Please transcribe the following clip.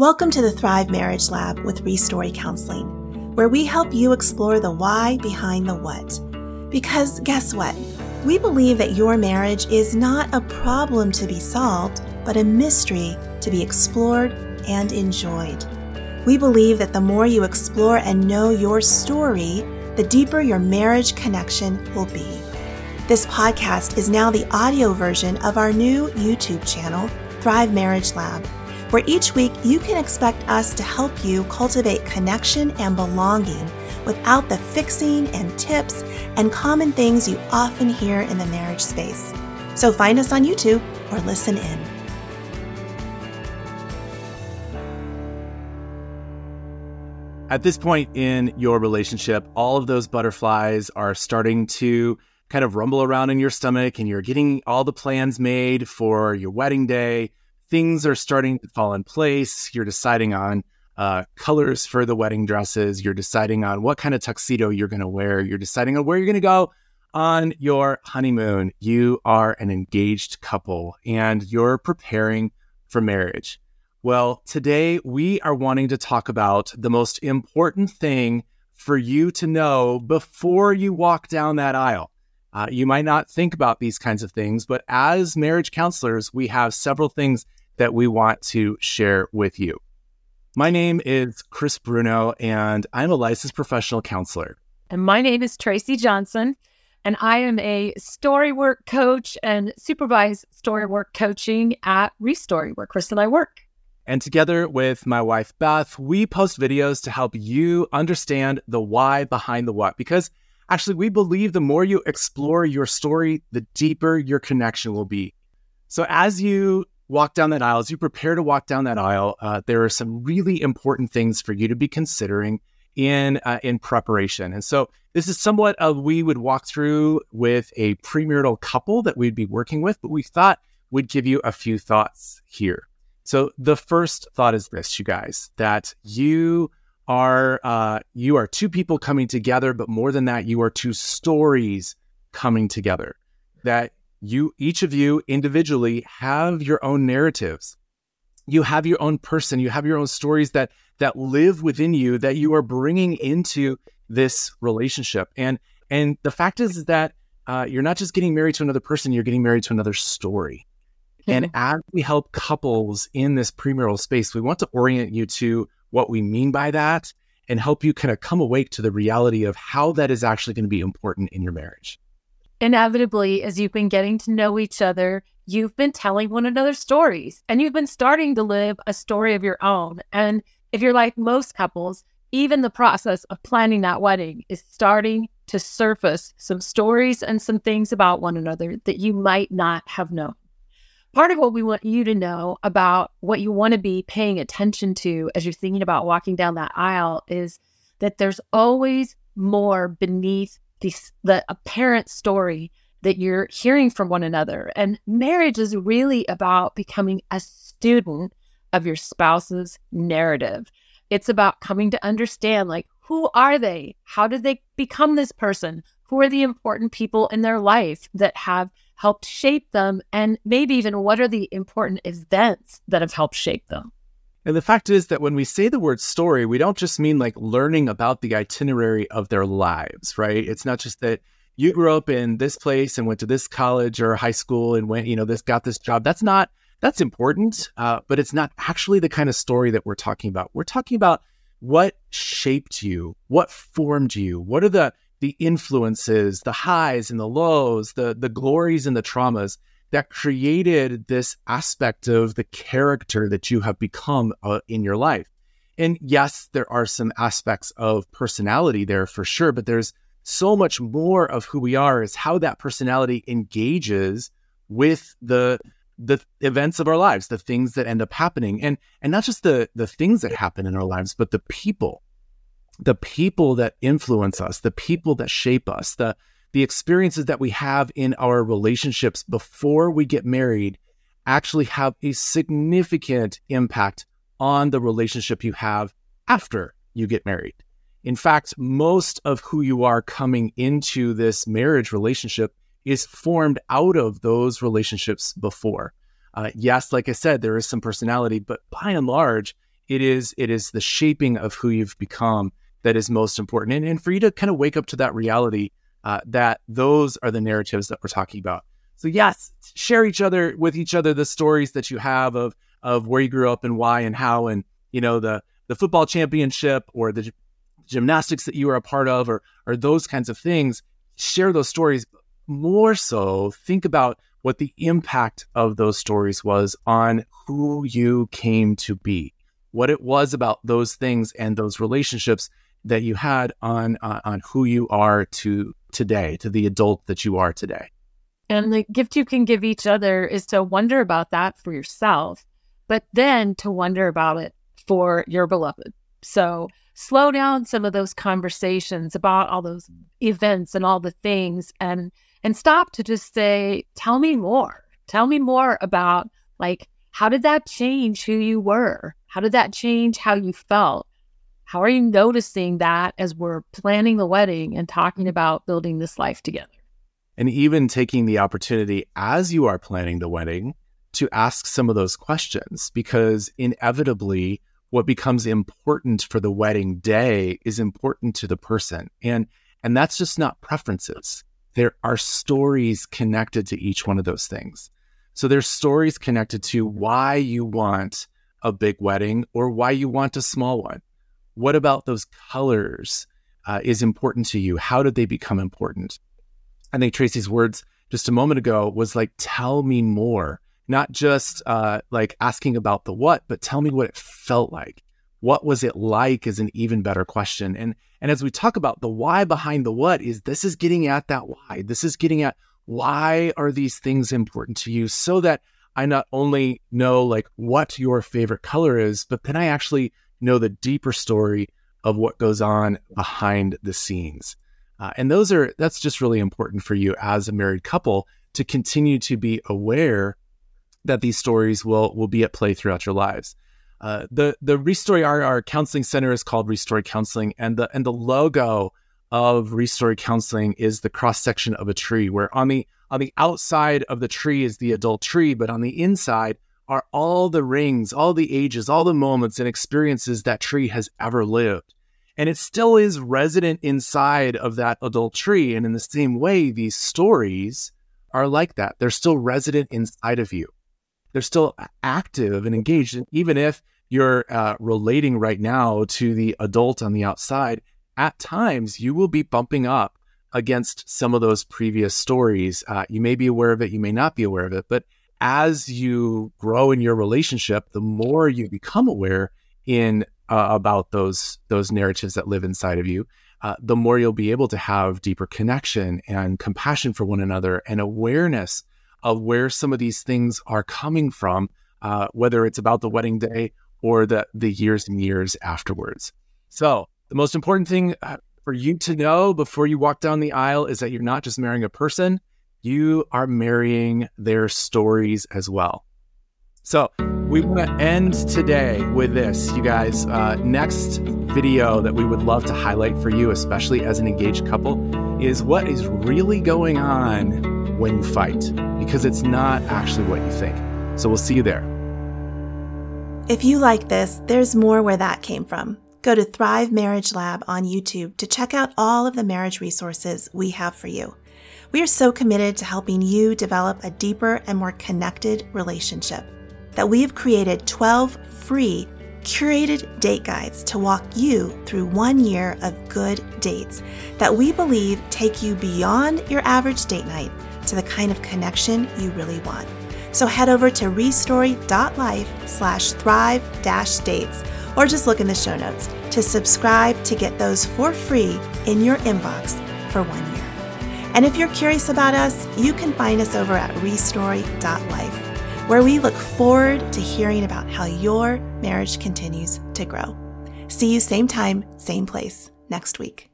Welcome to the Thrive Marriage Lab with Restory Counseling, where we help you explore the why behind the what. Because guess what? We believe that your marriage is not a problem to be solved, but a mystery to be explored and enjoyed. We believe that the more you explore and know your story, the deeper your marriage connection will be. This podcast is now the audio version of our new YouTube channel, Thrive Marriage Lab, where each week you can expect us to help you cultivate connection and belonging without the fixing and tips and common things you often hear in the marriage space. So find us on YouTube or listen in. At this point in your relationship, all of those butterflies are starting to kind of rumble around in your stomach, and you're getting all the plans made for your wedding day. Things are starting to fall in place. You're deciding on uh, colors for the wedding dresses. You're deciding on what kind of tuxedo you're going to wear. You're deciding on where you're going to go on your honeymoon. You are an engaged couple and you're preparing for marriage. Well, today we are wanting to talk about the most important thing for you to know before you walk down that aisle. Uh, you might not think about these kinds of things, but as marriage counselors, we have several things that we want to share with you. My name is Chris Bruno, and I'm a licensed professional counselor. And my name is Tracy Johnson, and I am a story work coach and supervise story work coaching at Restory, where Chris and I work. And together with my wife, Beth, we post videos to help you understand the why behind the what. Because actually, we believe the more you explore your story, the deeper your connection will be. So, as you walk down that aisle, as you prepare to walk down that aisle, uh, there are some really important things for you to be considering in uh, in preparation. And so, this is somewhat of we would walk through with a premarital couple that we'd be working with, but we thought we'd give you a few thoughts here. So the first thought is this, you guys, that you are uh, you are two people coming together, but more than that, you are two stories coming together. That you each of you individually have your own narratives. You have your own person. You have your own stories that that live within you that you are bringing into this relationship. And and the fact is that uh, you're not just getting married to another person; you're getting married to another story. And as we help couples in this premarital space, we want to orient you to what we mean by that and help you kind of come awake to the reality of how that is actually going to be important in your marriage. Inevitably, as you've been getting to know each other, you've been telling one another stories and you've been starting to live a story of your own. And if you're like most couples, even the process of planning that wedding is starting to surface some stories and some things about one another that you might not have known part of what we want you to know about what you want to be paying attention to as you're thinking about walking down that aisle is that there's always more beneath the, the apparent story that you're hearing from one another. And marriage is really about becoming a student of your spouse's narrative. It's about coming to understand like who are they? How did they become this person? Who are the important people in their life that have helped shape them? And maybe even what are the important events that have helped shape them? And the fact is that when we say the word story, we don't just mean like learning about the itinerary of their lives, right? It's not just that you grew up in this place and went to this college or high school and went, you know, this got this job. That's not that's important, uh, but it's not actually the kind of story that we're talking about. We're talking about what shaped you, what formed you, what are the the influences, the highs and the lows, the the glories and the traumas that created this aspect of the character that you have become uh, in your life. And yes, there are some aspects of personality there for sure, but there's so much more of who we are is how that personality engages with the the events of our lives, the things that end up happening, and and not just the the things that happen in our lives, but the people the people that influence us, the people that shape us, the the experiences that we have in our relationships before we get married actually have a significant impact on the relationship you have after you get married. In fact, most of who you are coming into this marriage relationship is formed out of those relationships before. Uh, yes, like I said, there is some personality, but by and large, It is it is the shaping of who you've become that is most important, and, and for you to kind of wake up to that reality uh, that those are the narratives that we're talking about. So yes, share each other with each other the stories that you have of of where you grew up and why and how, and you know the the football championship or the gymnastics that you were a part of, or or those kinds of things. Share those stories. More so, think about what the impact of those stories was on who you came to be, what it was about those things and those relationships that you had on uh, on who you are to today, to the adult that you are today. And the gift you can give each other is to wonder about that for yourself, but then to wonder about it for your beloved. So slow down some of those conversations about all those events and all the things and and stop to just say, tell me more. Tell me more about like how did that change who you were? How did that change how you felt? How are you noticing that as we're planning the wedding and talking mm-hmm. about building this life together? And even taking the opportunity as you are planning the wedding to ask some of those questions, because inevitably, what becomes important for the wedding day is important to the person. And and that's just not preferences. There are stories connected to each one of those things. So there's stories connected to why you want a big wedding or why you want a small one. What about those colors uh, is important to you? How did they become important? I think Tracy's words just a moment ago was like, tell me more not just uh, like asking about the what, but tell me what it felt like. What was it like is an even better question. And and as we talk about the why behind the what is this is getting at that why. This is getting at why are these things important to you so that I not only know like what your favorite color is, but then I actually know the deeper story of what goes on behind the scenes. Uh, and those are that's just really important for you as a married couple to continue to be aware that these stories will will be at play throughout your lives. Uh, the the Restory our, our counseling center is called Restory Counseling, and the and the logo of Restory Counseling is the cross section of a tree, where on the on the outside of the tree is the adult tree, but on the inside are all the rings, all the ages, all the moments and experiences that tree has ever lived. And it still is resident inside of that adult tree. And in the same way, these stories are like that. They're still resident inside of you they're still active and engaged. And even if you're uh, relating right now to the adult on the outside, at times you will be bumping up against some of those previous stories. Uh, you may be aware of it, you may not be aware of it, but as you grow in your relationship, the more you become aware in uh, about those those narratives that live inside of you, uh, the more you'll be able to have deeper connection and compassion for one another and awareness of where some of these things are coming from, uh, whether it's about the wedding day or the, the years and years afterwards. So, the most important thing uh, for you to know before you walk down the aisle is that you're not just marrying a person, you are marrying their stories as well. So, we want to end today with this, you guys. Uh, next video that we would love to highlight for you, especially as an engaged couple, is what is really going on when you fight because it's not actually what you think. So we'll see you there. If you like this, there's more where that came from. Go to Thrive Marriage Lab on YouTube to check out all of the marriage resources we have for you. We are so committed to helping you develop a deeper and more connected relationship that we have created 12 free curated date guides to walk you through one year of good dates that we believe take you beyond your average date night to the kind of connection you really want. So head over to restory.life slash thrive dash dates or just look in the show notes to subscribe to get those for free in your inbox for one year. And if you're curious about us, you can find us over at restory.life, where we look forward to hearing about how your marriage continues to grow. See you same time, same place next week.